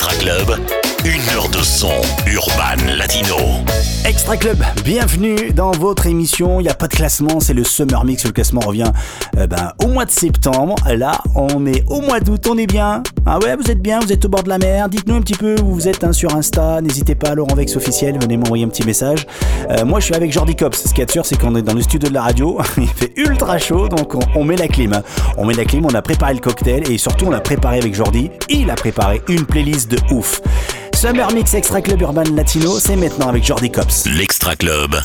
Extra Club, une heure de son urban latino. Extra Club, bienvenue dans votre émission. Il n'y a pas de classement, c'est le Summer Mix. Le classement revient euh, ben, au mois de septembre. Là, on est au mois d'août, on est bien. Ah ouais, vous êtes bien, vous êtes au bord de la mer. Dites-nous un petit peu où vous êtes hein, sur Insta. N'hésitez pas, Laurent Vex officiel, venez m'envoyer un petit message. Euh, moi, je suis avec Jordi Cops. Ce qui est sûr, c'est qu'on est dans le studio de la radio. Il fait ultra chaud, donc on, met la clim. On met la clim, on a préparé le cocktail et surtout, on a préparé avec Jordi. Il a préparé une playlist de ouf. Summer Mix Extra Club Urban Latino, c'est maintenant avec Jordi Cops. L'Extra Club.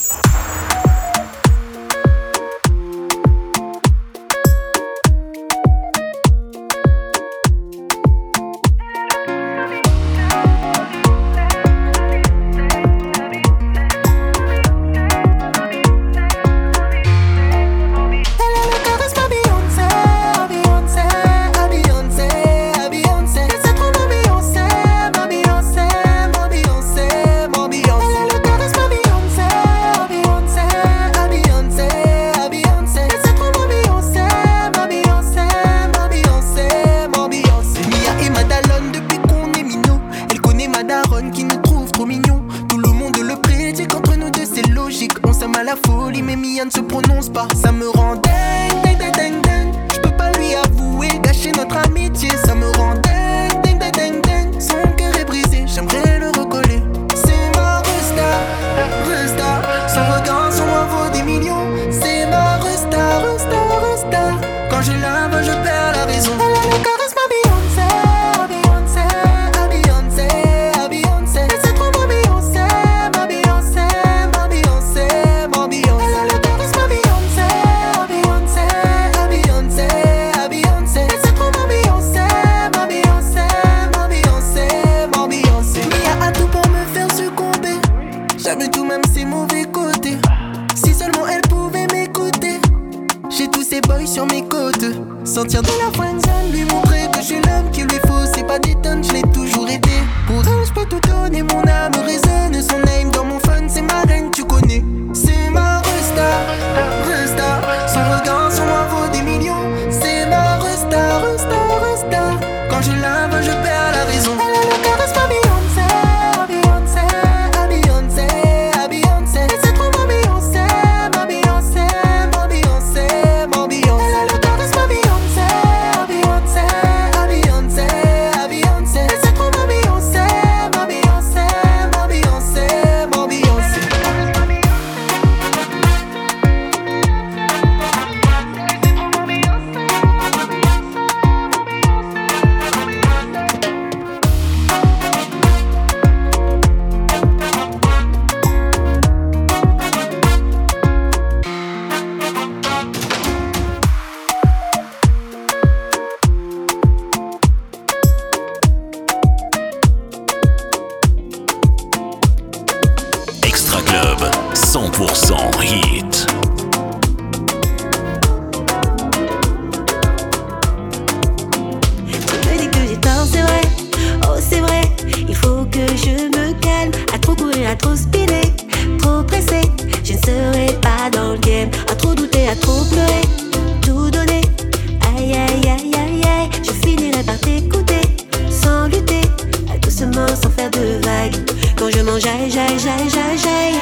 Mange, j'aille, j'aille, j'aille, j'aille, j'aille.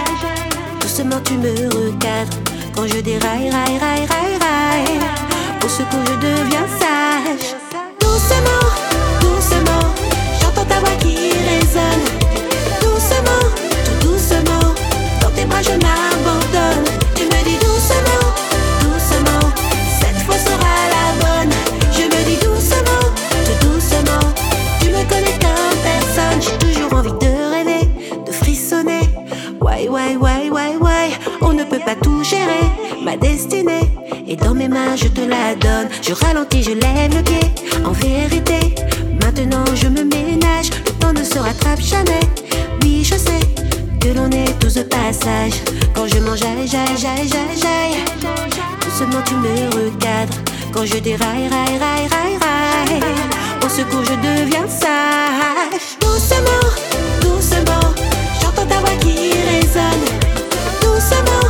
Doucement, tu me recadres. Quand je déraille, raille, raille, raille, raille. Au secours, je deviens sage. Tout gérer. Ma destinée est dans mes mains, je te la donne. Je ralentis, je lève le pied. En vérité, maintenant je me ménage. Le temps ne se rattrape jamais. Oui, je sais que l'on est tous de passage. Quand je mange, j'aille, j'aille, j'aille, j'aille. Doucement tu me recadres. Quand je déraille, raille, raille, raille, raille. Au secours, je deviens sage. Doucement, doucement, j'entends ta voix qui résonne. Doucement,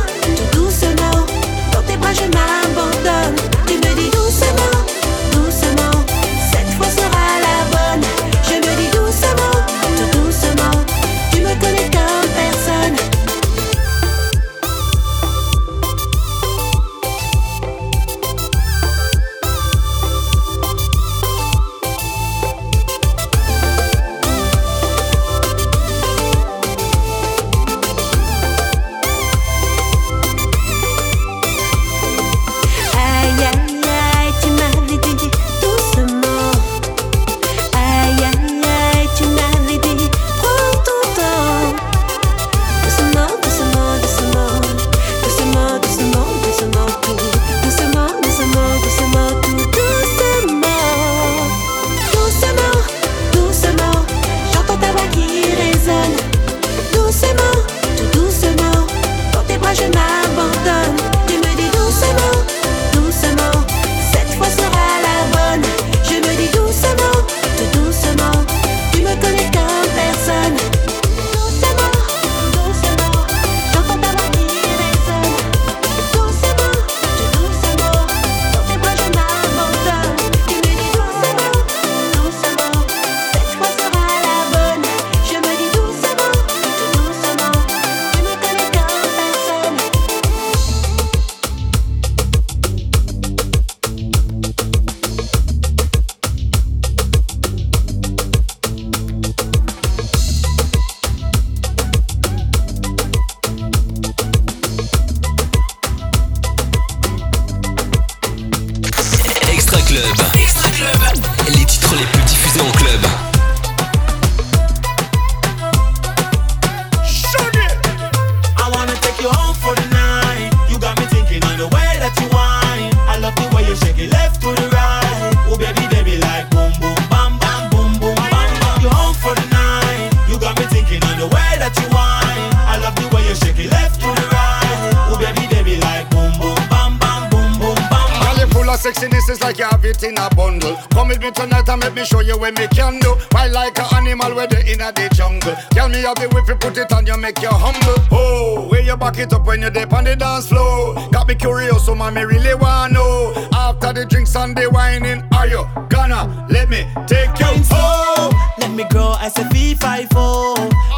I say V5.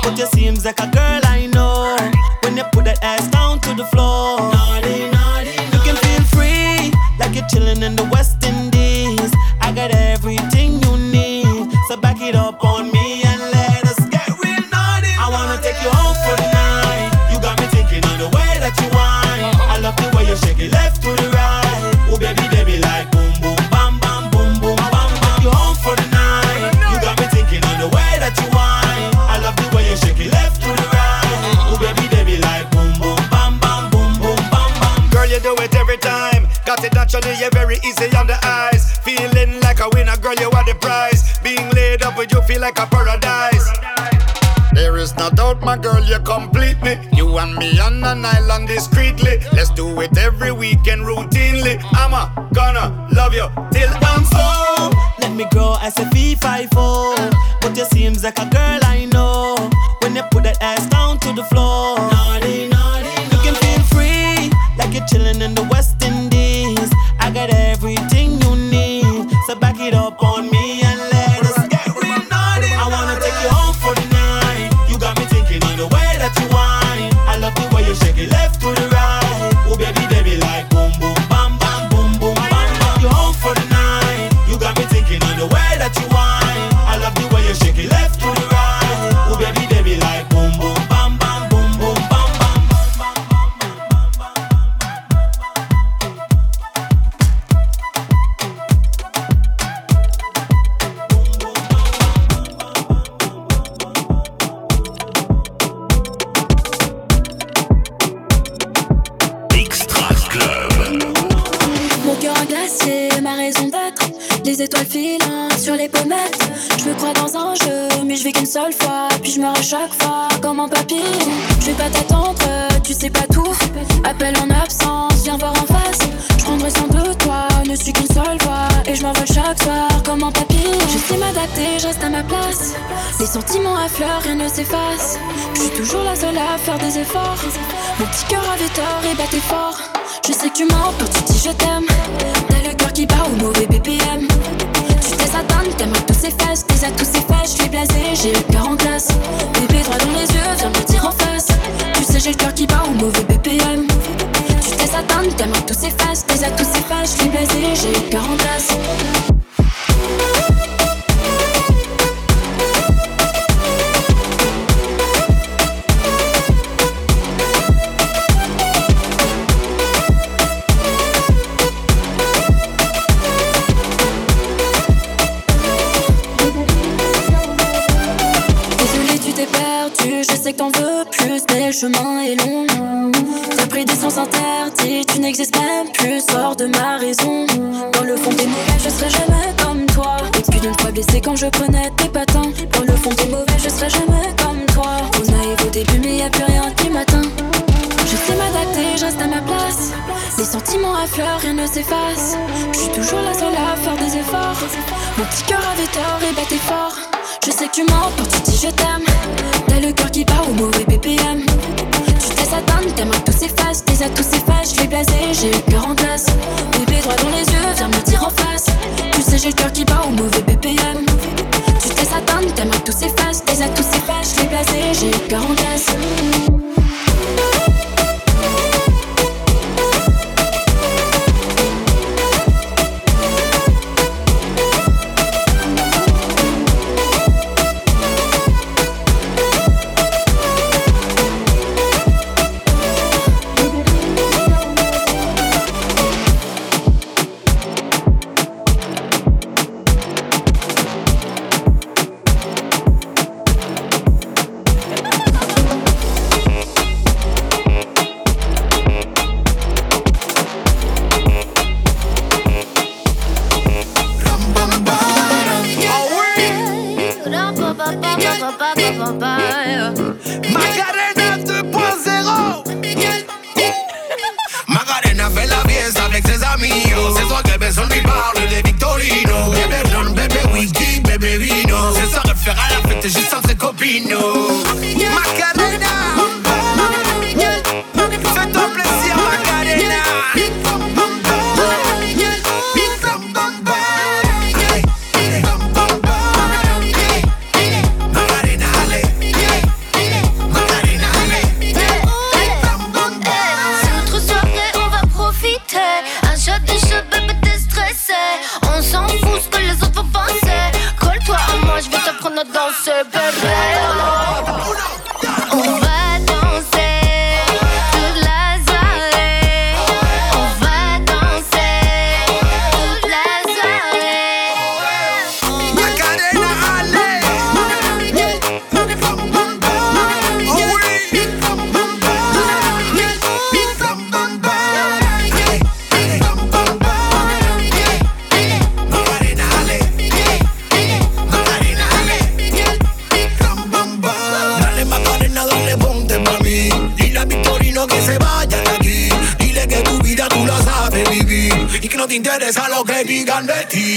But you seems like a girl like a paradise. There is no doubt, my girl, you complete me. You and me on an island discreetly. Let's do it every weekend routinely. I'm a gonna love you till I'm so. Let me grow as a V54. But you seems like a girl I know. When you put that ass down to the floor. Les étoiles filant sur les pommettes. Je me crois dans un jeu, mais je vais qu'une seule fois. Puis je meurs à chaque fois comme un papy. Je vais pas t'attendre, tu sais pas tout. Appel en absence, viens voir en face. Je prendrai soin de toi, ne suis qu'une seule voix. Et je m'envole chaque soir comme un. Je sais m'adapter, je reste à ma place. Les sentiments affleurent, rien ne s'efface. Je suis toujours la seule à faire des efforts. Mon petit cœur avait tort et battait fort. Je sais que tu mens quand tu je t'aime. Qui bat au mauvais BPM. Tu t'es Satan, t'aimes tous ses fesses. T'es à tous ses fesses, je suis blasé, j'ai le cœur en glace. Bébé droit dans les yeux, viens me dire en face. Tu sais, j'ai le cœur qui bat au mauvais BPM. Tu t'es Satan, t'aimes tous ses fesses. T'es à tous ses fesses, je suis blasé, j'ai le cœur en glace. T'en veux plus, mais le chemin est long. T'as pris des sens interdits, tu n'existes même plus, sors de ma raison. Dans le fond des mauvais, je serai jamais comme toi. Et plus d'une fois blessé quand je prenais tes patins. Dans le fond des mauvais, je serai jamais comme toi. On naïf au début, mais y a plus rien qui m'atteint. Je sais m'adapter, je reste à ma place. Les sentiments affleurent, rien ne s'efface. Je suis toujours la seule à faire des efforts. Mon petit cœur avait tort et battait fort. Je sais que tu mens quand tu dis je t'aime. T'as le cœur qui bat au mauvais BPM. Tu t'es Satan, t'aimes à tous ses faces. T'es à tous ses faces, je suis blasé, j'ai le cœur en glace. Bébé droit dans les yeux, viens me dire en face. Tu sais, j'ai le cœur qui bat au mauvais BPM. Tu t'es Satan, t'aimes à tous ses faces. T'es à tous ses faces, je suis blasé, j'ai le cœur en glace.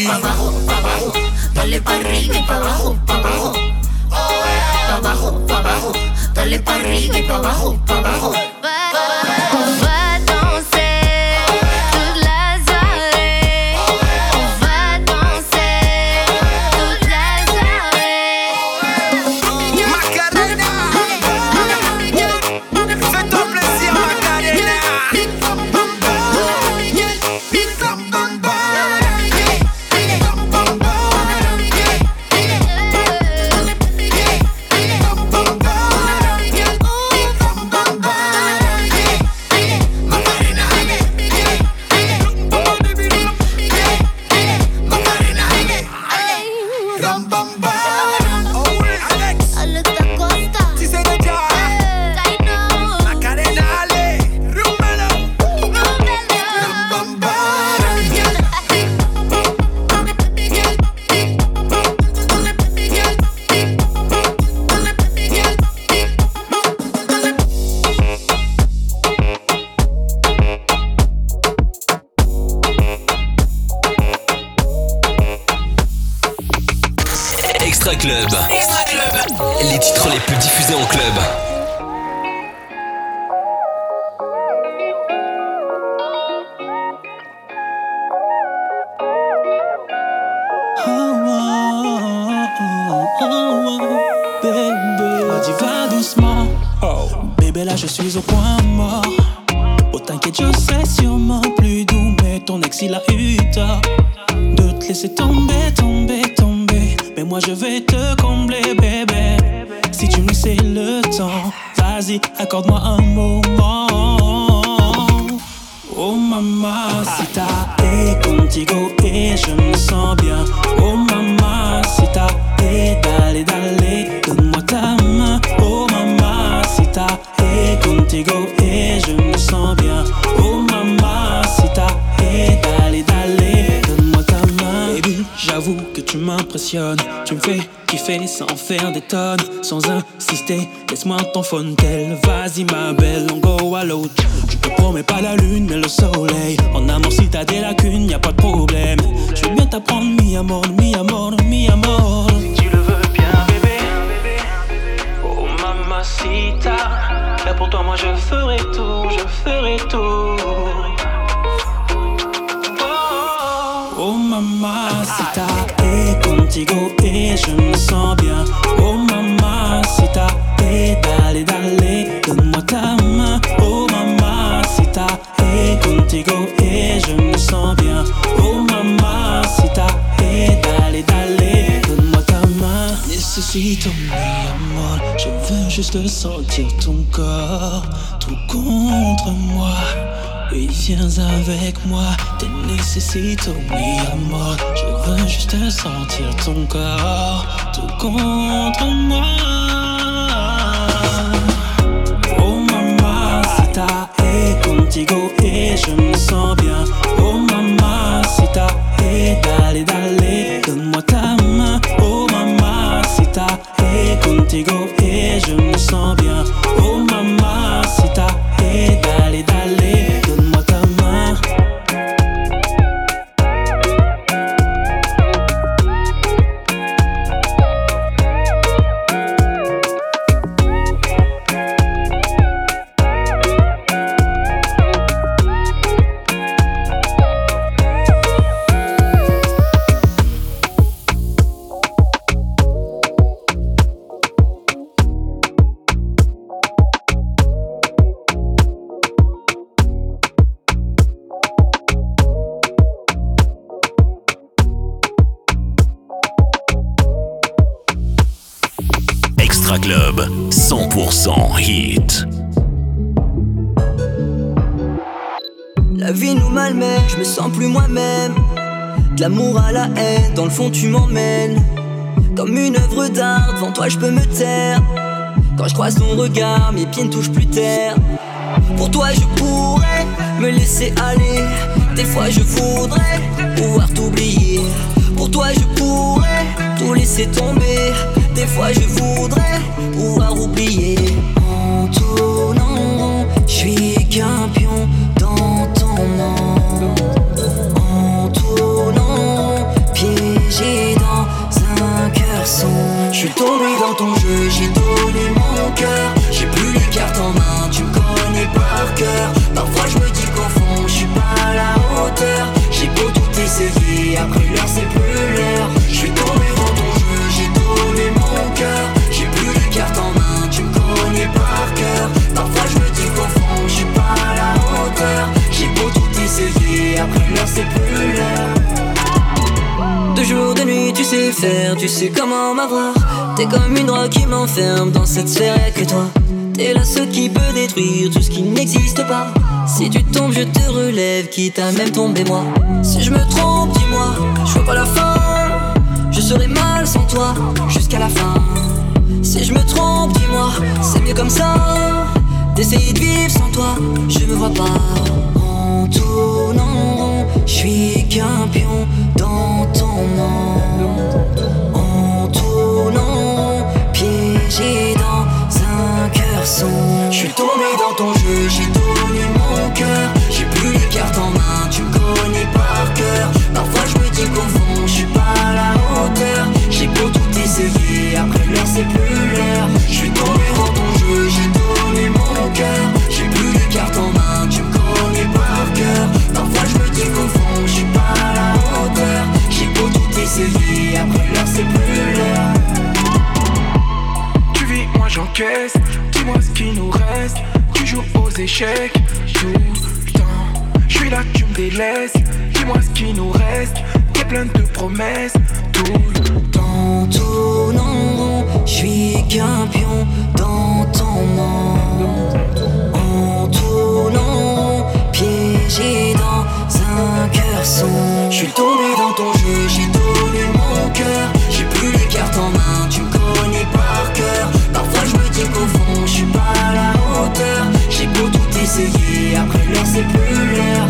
Pa' abajo, pa' abajo, dale pa' arriba y abajo, pa' abajo. Pa' abajo, pa' abajo, dale pa' arriba pa' abajo. Bébé, là je suis au point mort. Oh, t'inquiète, je sais sûrement plus doux. Mais ton ex, il a eu tort de te laisser tomber, tomber, tomber. Mais moi, je vais te combler, bébé. Si tu me laissais le temps, vas-y, accorde-moi un sans faire des tonnes, sans insister. Laisse-moi ton phone tel, vas-y ma belle, on go à l'autre. Je te promets pas la lune, mais le soleil. En amour, si t'as des lacunes, y a pas de problème. Je vais bien t'apprendre mi amor, mi amor, mi amor. Si tu le veux bien, bébé. Oh mamacita, là pour toi, moi je ferai tout, je ferai tout. Et je me sens bien. Oh mamacita, et dale, dale, donne-moi ta main. Oh mamacita, et contigo et je me sens bien. Oh mamacita, et dale, dale, donne-moi ta main. Necesito mi amor, je veux juste sentir ton corps tout contre moi. Viens avec moi, te necesito mi amor. Je veux juste sentir ton corps tout contre moi. Oh mamacita, et contigo et je me sens bien. Tu m'emmènes. Comme une œuvre d'art, devant toi je peux me taire. Quand je croise ton regard, mes pieds ne touchent plus terre. Pour toi je pourrais me laisser aller. Des fois je voudrais pouvoir t'oublier. Pour toi je pourrais tout laisser tomber. Des fois je voudrais pouvoir oublier. En tournant, je suis qu'un pion dans ton monde. Piégé dans un cœur sombre. Je suis tombé dans ton jeu, j'ai donné mon cœur. J'ai plus les cartes en main, tu me connais par cœur. Parfois je me dis qu'au fond, je suis pas à la hauteur. J'ai beau tout essayer, après l'heure c'est plus l'heure. Je suis tombé dans ton jeu, j'ai donné mon cœur. J'ai plus les cartes en main, tu me connais par cœur. Tu sais comment m'avoir. T'es comme une drogue qui m'enferme dans cette sphère que toi. T'es la seule qui peut détruire tout ce qui n'existe pas. Si tu tombes, je te relève, quitte à même tomber moi. Si je me trompe, dis-moi, je vois pas la fin. Je serai mal sans toi jusqu'à la fin. Si je me trompe, dis-moi, c'est mieux comme ça. D'essayer de vivre sans toi, je me vois pas. En tournant, je suis qu'un pion dans ton monde. En tournant, piégé dans un cœur sombre. Je suis tombé dans ton jeu, j'ai donné mon cœur. J'ai plus les cartes en main, tu me connais par cœur. Parfois je me dis qu'au fond, je suis pas à la hauteur. J'ai beau tout essayer, après l'heure c'est plus après l'heure c'est plus l'heure. Tu vis, moi j'encaisse. Dis-moi ce qui nous reste. Tu joues aux échecs tout le temps. Je suis là, tu me délaisses. Dis-moi ce qui nous reste. T'es plein de promesses tout le temps. En tournant, je suis qu'un pion dans ton monde. En tournant, piégé dans un cœur sombre. Je suis c'est.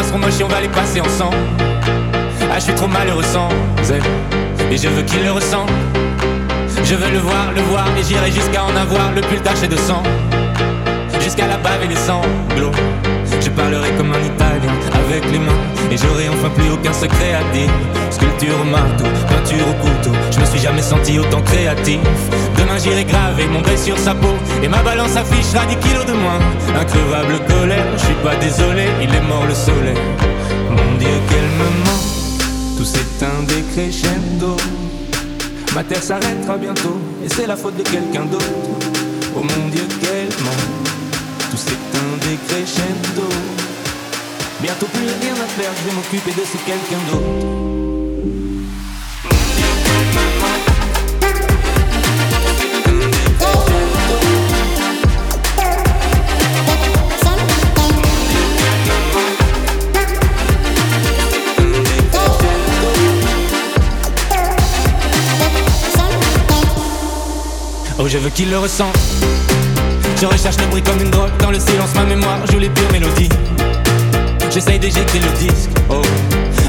On va les passer ensemble. Ah, je suis trop malheureux sans elle. Et je veux qu'il le ressente. Je veux le voir, le voir, et j'irai jusqu'à en avoir le pull taché de sang. jusqu'à la bave et les sanglots. Je parlerai comme un italien avec les mains et j'aurai enfin plus aucun secret à dire. Sculpture au marteau, peinture au couteau, je me suis jamais senti autant créatif. Demain j'irai graver mon bail sur sa peau et ma balance affichera 10 kilos de moins. Increvable colère, je suis pas désolé, il est mort le soleil. Mon Dieu, quel moment, tout s'éteint décrescendo. Ma terre s'arrêtera bientôt et c'est la faute de quelqu'un d'autre. Oh mon Dieu, quel moment, tout s'éteint décrescendo. Bientôt plus rien à faire, je vais m'occuper de ce quelqu'un d'autre. Veux qu'il le ressente. Je recherche le bruit comme une drogue. Dans le silence, ma mémoire joue les pures mélodies. J'essaye d'éjecter le disque, oh.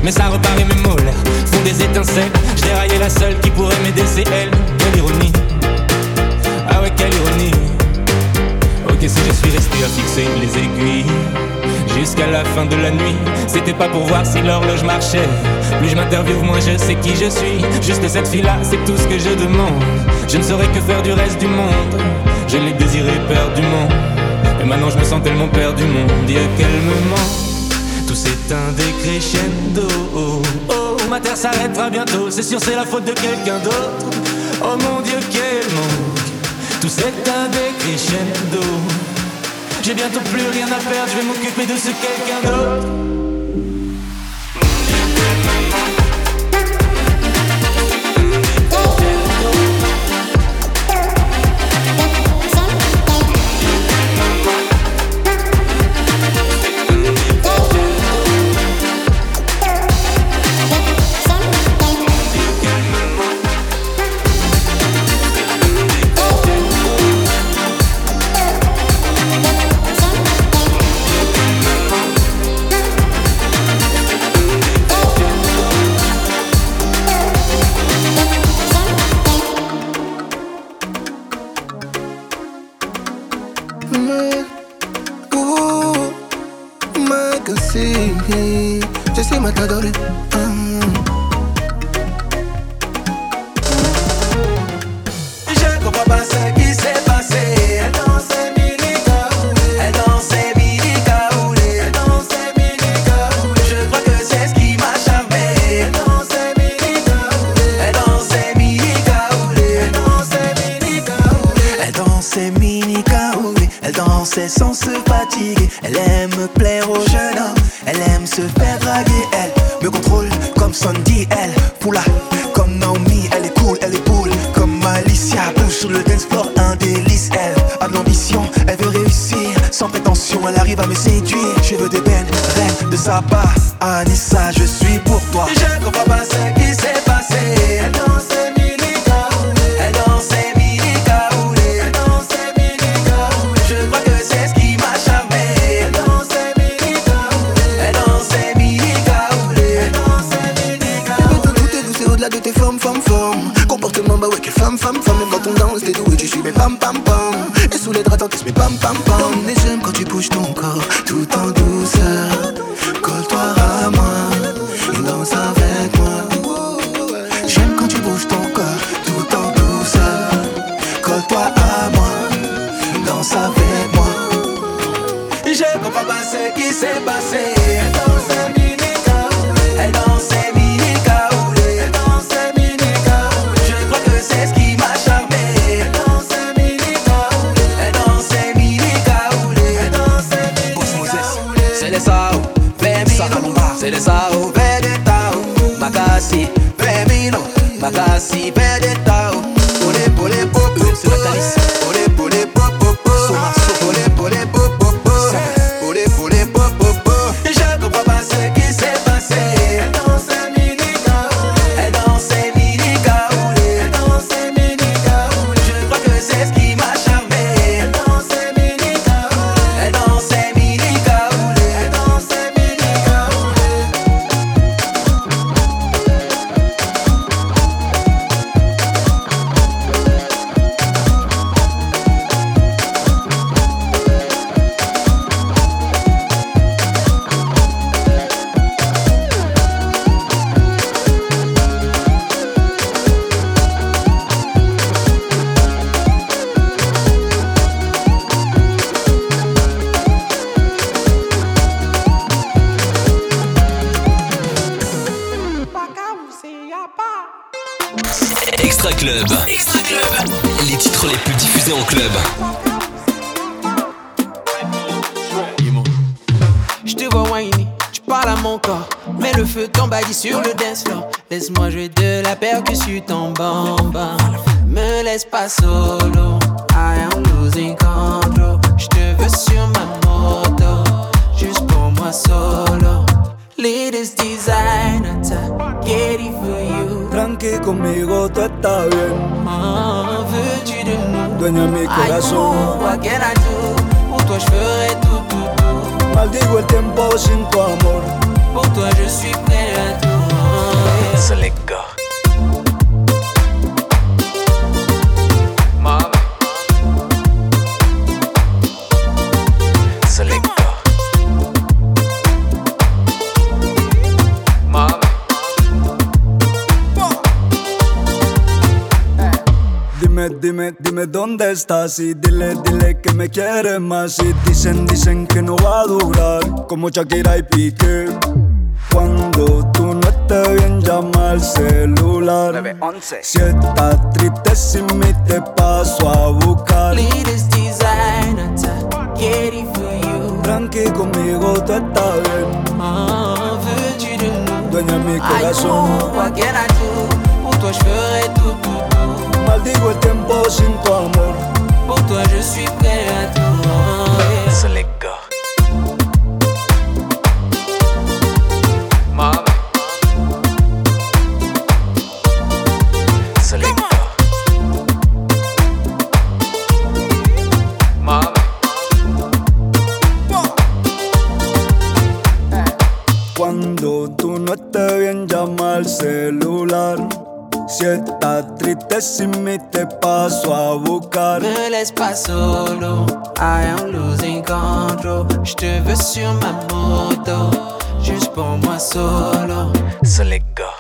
Mais ça repart et mes molaires font des étincelles. Je déraillais la seule qui pourrait m'aider, c'est elle. Quelle ironie. Ah ouais, quelle ironie. Ok, si je suis resté à fixer les aiguilles jusqu'à la fin de la nuit, c'était pas pour voir si l'horloge marchait. Plus je m'interviewe, moins je sais qui je suis. Juste cette fille-là, c'est tout ce que je demande. Je ne saurais que faire du reste du monde. Je l'ai désiré perdument. Et maintenant je me sens tellement perdu, mon Dieu, quel moment. Tout s'éteint décrescendo. Oh, oh, ma terre s'arrêtera bientôt. C'est sûr, c'est la faute de quelqu'un d'autre. Oh mon Dieu, quel manque. Tout s'éteint décrescendo. J'ai bientôt plus rien à perdre, je vais m'occuper de ce quelqu'un d'autre. Formes, formes. Comportement, bah ouais, quelle femme, femme, femme. Même quand on danse, t'es doué, tu suis mes pam, pam, pam. Et sous les draps, t'encaisses mes pam, pam, pam. Et j'aime quand tu bouges ton corps, tout en douceur. Je te vois whiny, tu parles à mon corps. Mets le feu t'embadis sur le dance floor. Laisse-moi jouer de la percussion en bamba. Me laisse pas solo. I am losing control. Je te veux sur ma moto. Juste pour moi solo. Latest designer, get it for you. Tranqui conmigo, tú estás bien. Ah, veux-tu de nous? Dueña de mi I corazón. know, what can I do? Pour toi, je ferai tout, tout, tout. Maldigo el tiempo sin tu amor. Pour toi, je suis prêt à tout. Selecta. Dime, dime, dónde estás y dile, dile que me quieres más y dicen, dicen que no va a durar como Shakira y Piqué. Cuando tú no estés bien llama al celular. Si estás triste sin mí te paso a buscar. Latest designer, get it for you. Tranqui conmigo tú estás bien. Ah, nous? Dueña de mi I corazón. know, what can I do? Pour toi, je ferai tout, tout, tout. Maldigo el tiempo sin tu amor. Pour toi, je suis prêt à tout. Selecta. Cuando tú no estés bien llama al celular. Si estás triste sin mí te paso a buscar. Me laisse pas solo, I am losing control. Je te veux sur ma moto, juste pour moi solo. Selecta. Selecta.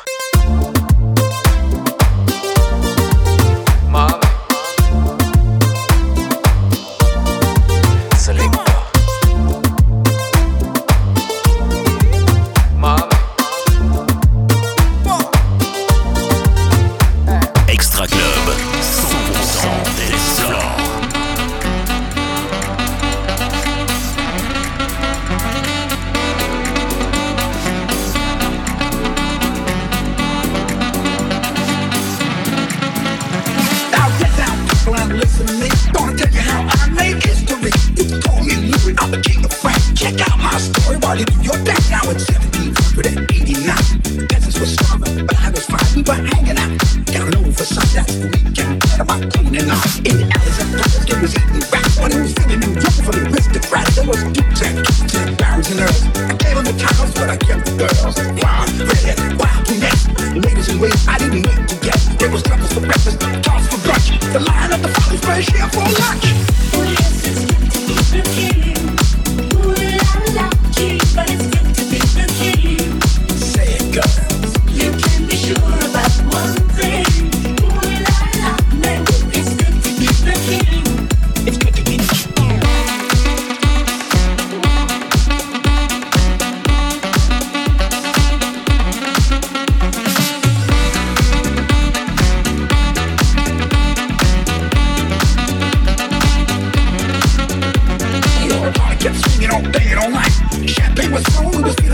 Was we was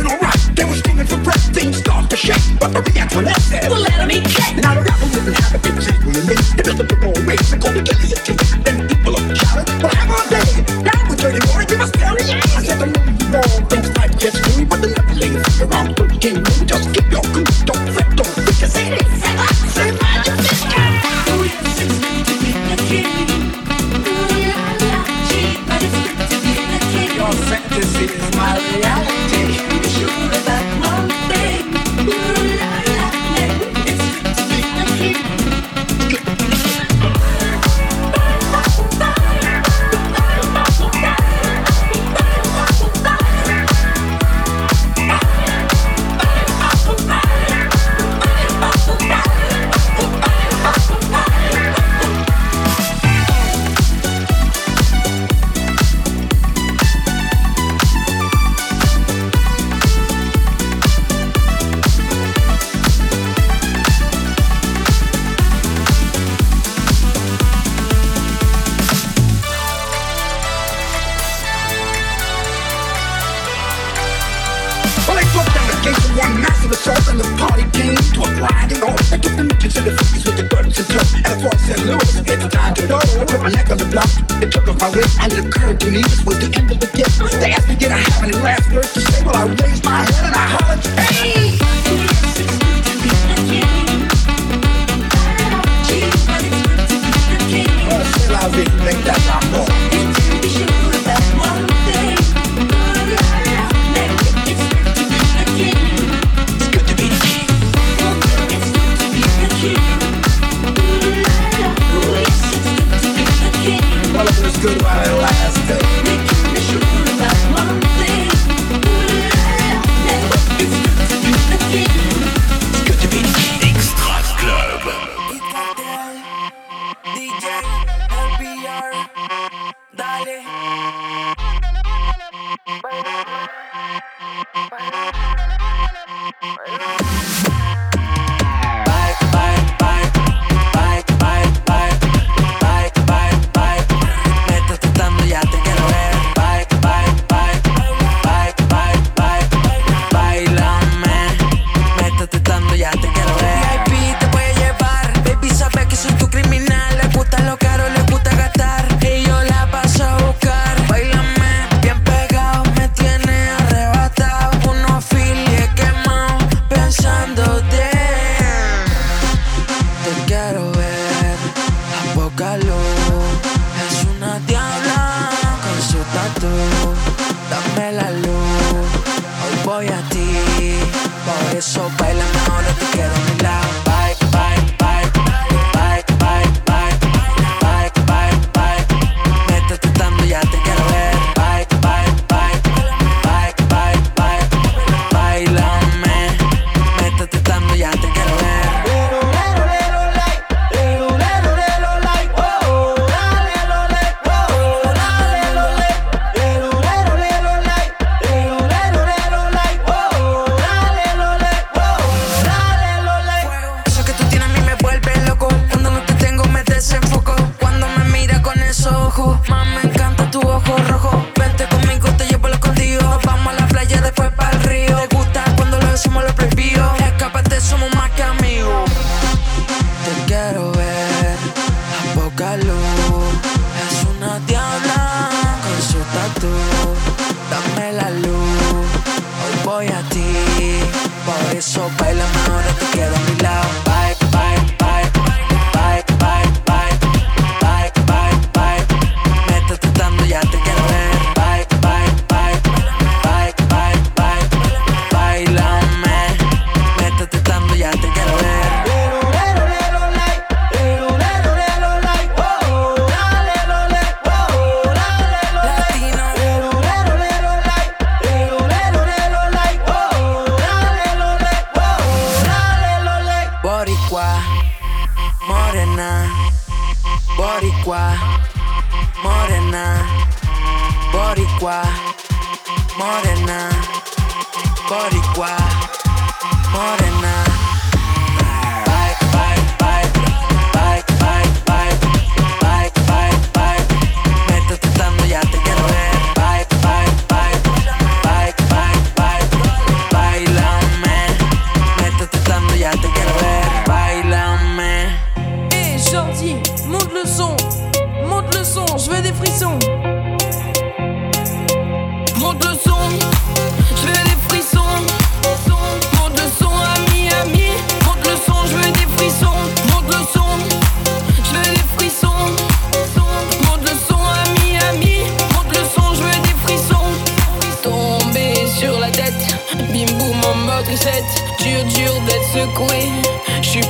She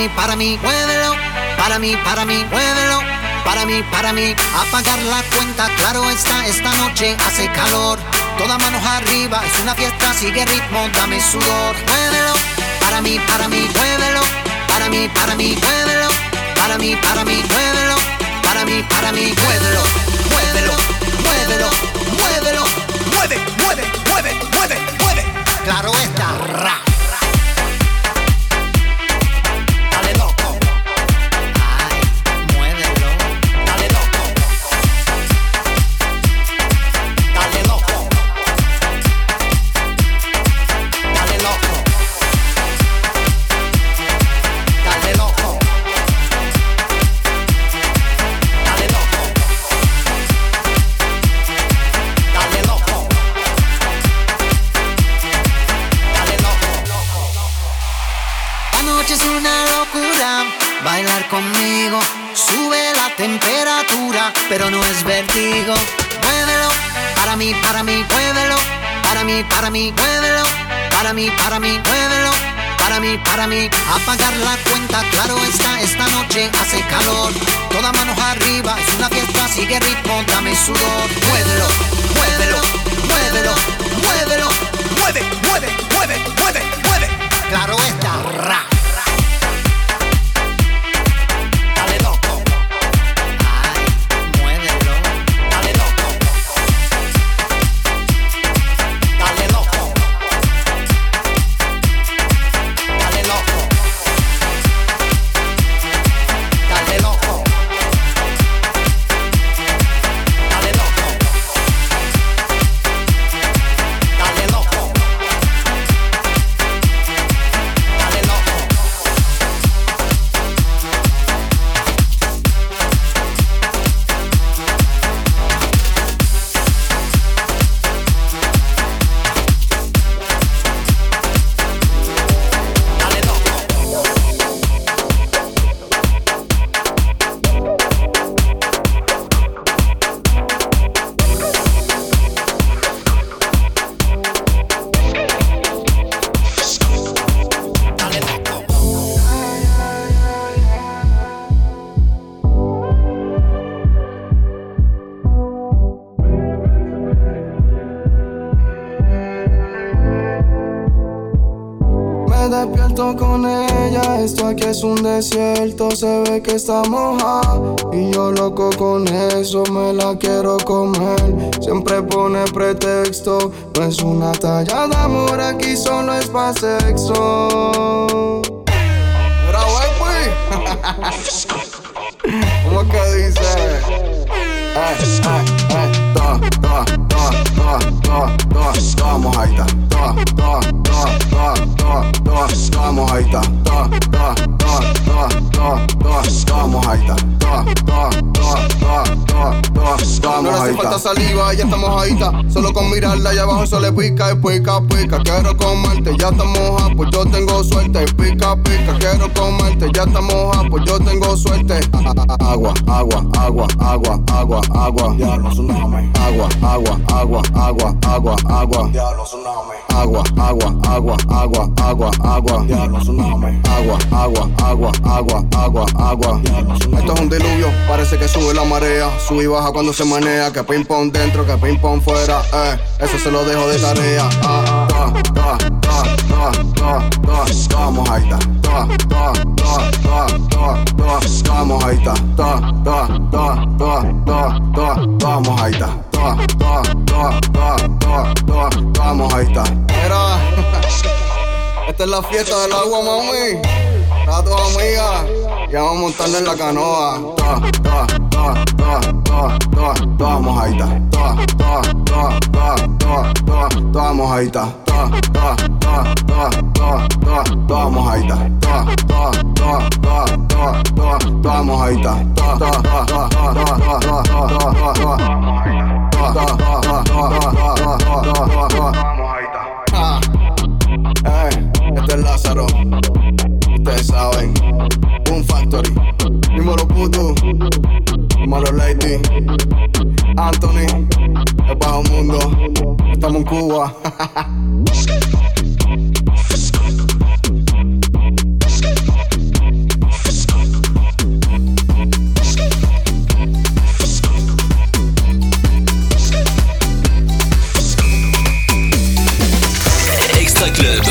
mí, para mí, muévelo. Para mí, para mí, muévelo. Para mí, para mí, apagar la cuenta, claro está, esta noche hace calor. Todas manos arriba, es una fiesta, sigue ritmo, dame sudor. Muévelo, para mí, para mí, muévelo. Para mí, para mí, muévelo. Para mí, para mí, muévelo. Para mí, para mí, muévelo. Muévelo, muévelo, muévelo. Mueve, mueve, mueve, mueve, mueve. Claro está, ra. Para mí, muévelo, para mí, para mí, muévelo, para mí, para mí. Apagar la cuenta, claro está, esta noche hace calor. Todas manos arriba, es una fiesta, sigue ritmo, dame sudor. Muévelo, se ve que está moja. Y yo loco con eso, me la quiero comer. Siempre pone pretexto, no es una talla de amor, aquí solo es pa' sexo. ¿Cómo que dice? Ay, ay, ay, toa, toa. Saliva, ya está mojadita. Solo con mirarla allá abajo se le pica y pica, pica. Quiero comerte, ya está moja, pues yo tengo suerte. Pica, pica, quiero comerte, ya está moja, pues yo tengo suerte. Agua, agua, agua, agua, agua, agua. Diablo, tsunami. Agua, agua, agua, agua, agua, agua. Diablo, tsunami. Agua, agua, agua, agua, agua, agua. Diablo, tsunami. Agua, agua, agua, agua, agua, agua. Esto es un diluvio, parece que sube la marea. Sube y baja cuando se manea. Que ping pong dentro, que ping pong fuera, eh. Eso se lo dejo de tarea. Ah, da, da, da, Vamos ahí, Vamos ahí, Vamos ahí, Vamos ahí, Esta es la fiesta del agua, mami. A tu amiga. Ya vamos a montarnos en la canoa. Toa, toa, toa, toa, toa, toa, toa. Toa, toa, toa, toa, toa, toa, toa Malo Lady, Anthony, el bajo mundo, estamos en Cuba. Extra Club.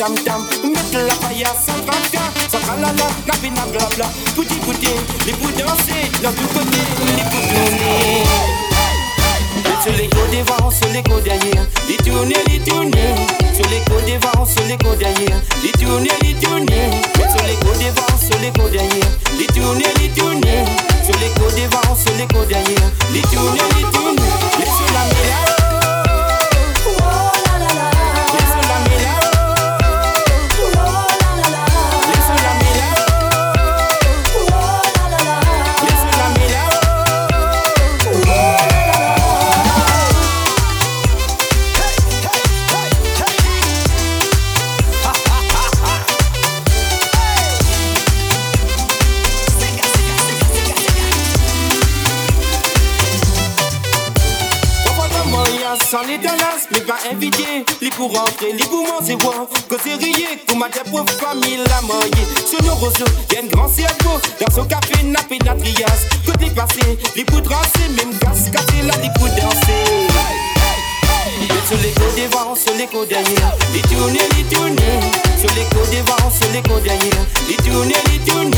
tam tam, mettre la paillasse, ça va bien, ça va la la, la pina bla bla, pouti pouti, les bouts danser, dans tous côtés, les bouts tourner. C'est l'ego devant, derrière. les côtes. Les tourner, les. Sur les côtes devant, les côtes derrière. Les tourner, les tourner.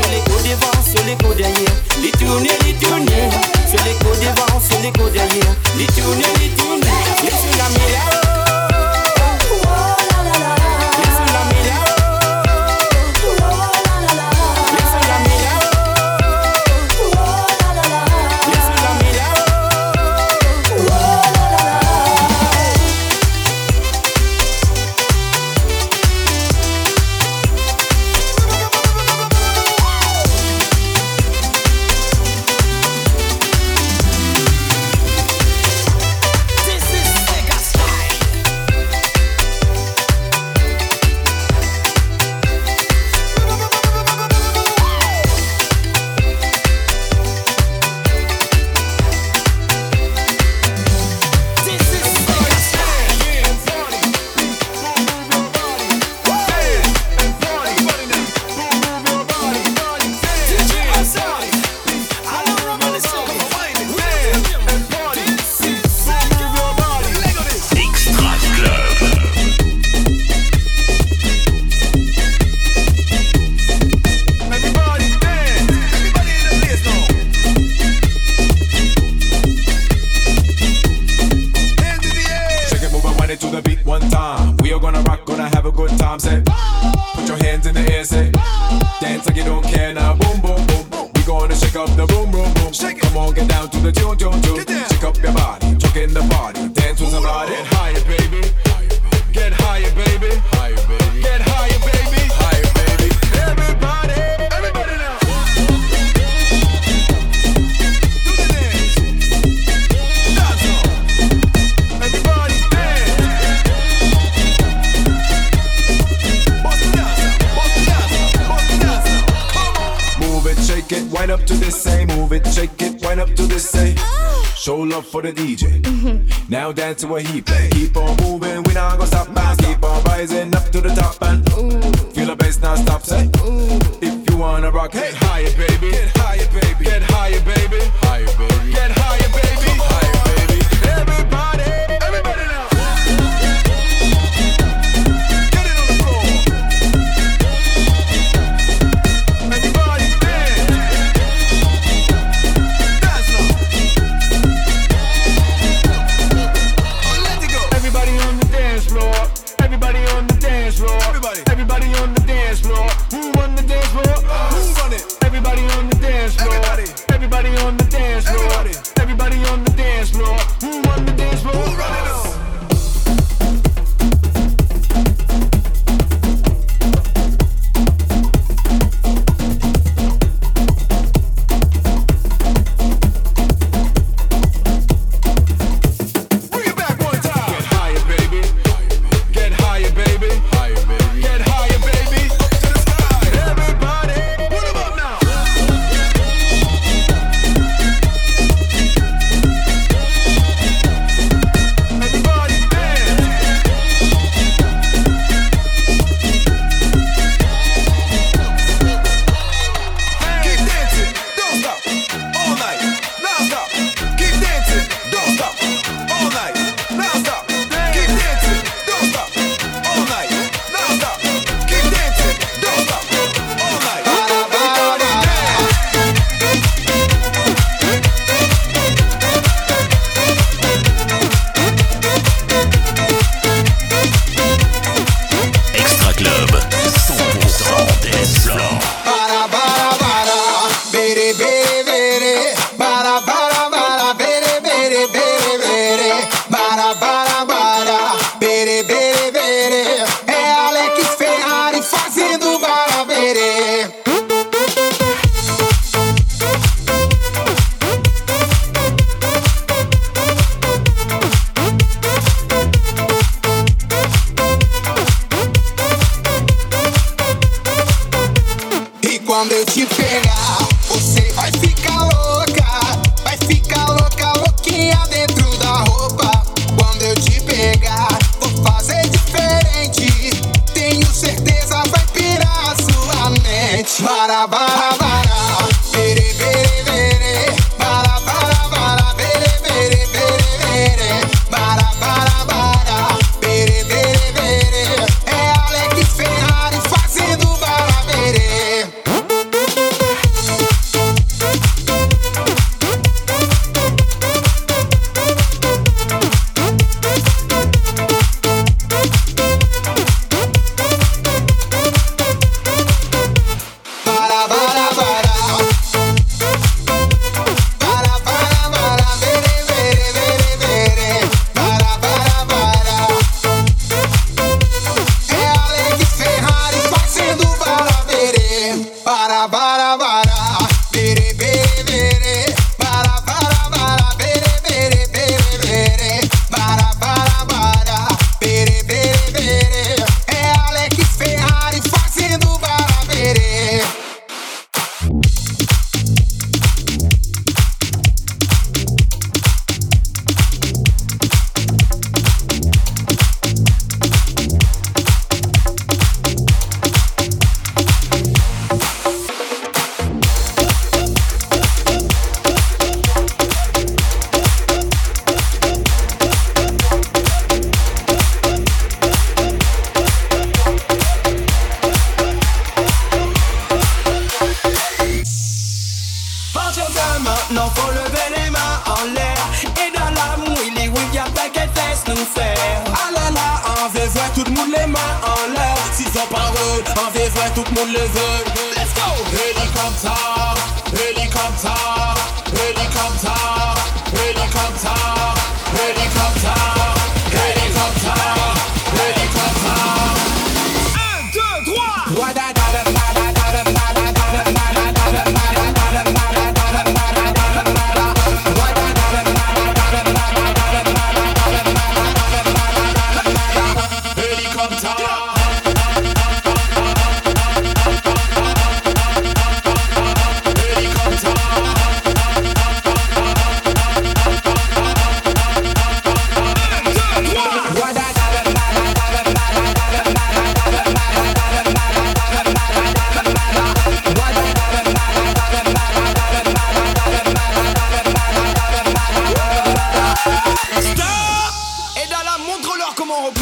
Sur les côtes sur les côtes derrière. Les tourner, les tourner. Sur les côtes devant, sur les côtes derrière. Les tourner, les tourner. Les do this say? Show love for the DJ. Now dance to what he play. Keep on moving, we not gonna stop. Now keep on rising up to the top and feel the bass now stop. Say, if you wanna rock, get higher, baby. Get.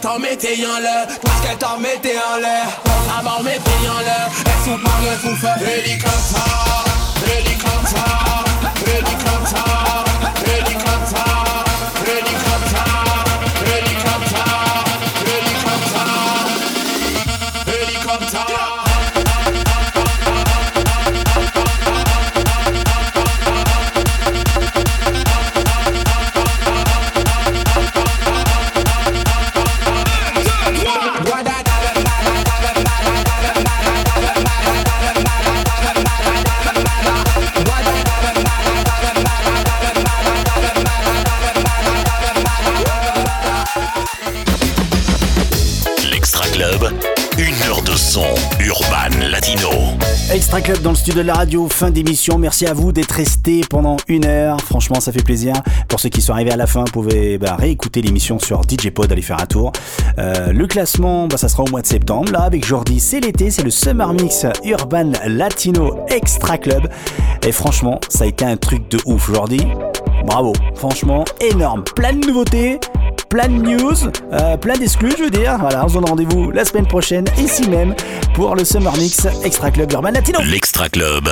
t'en mettez en l'air Parce qu'elle t'en mettez en l'air. À mort mettez en l'air. Elles sont pas le tout fait Hélicoptère Hélicoptère Hélicoptère Dans le studio de la radio, fin d'émission. Merci à vous d'être restés pendant une heure. Franchement, ça fait plaisir. Pour ceux qui sont arrivés à la fin, vous pouvez bah, réécouter l'émission sur DJ Pod, aller faire un tour. Euh, le classement, bah, ça sera au mois de septembre. Là, avec Jordi, c'est l'été, c'est le Summer Mix Urban Latino Extra Club. Et franchement, ça a été un truc de ouf, Jordi. Bravo, franchement, énorme. Plein de nouveautés plein de news, euh, plein d'exclus, je veux dire. Voilà, on se donne rendez-vous la semaine prochaine, ici même, pour le Summer Mix Extra Club Urban Latino. L'Extra Club.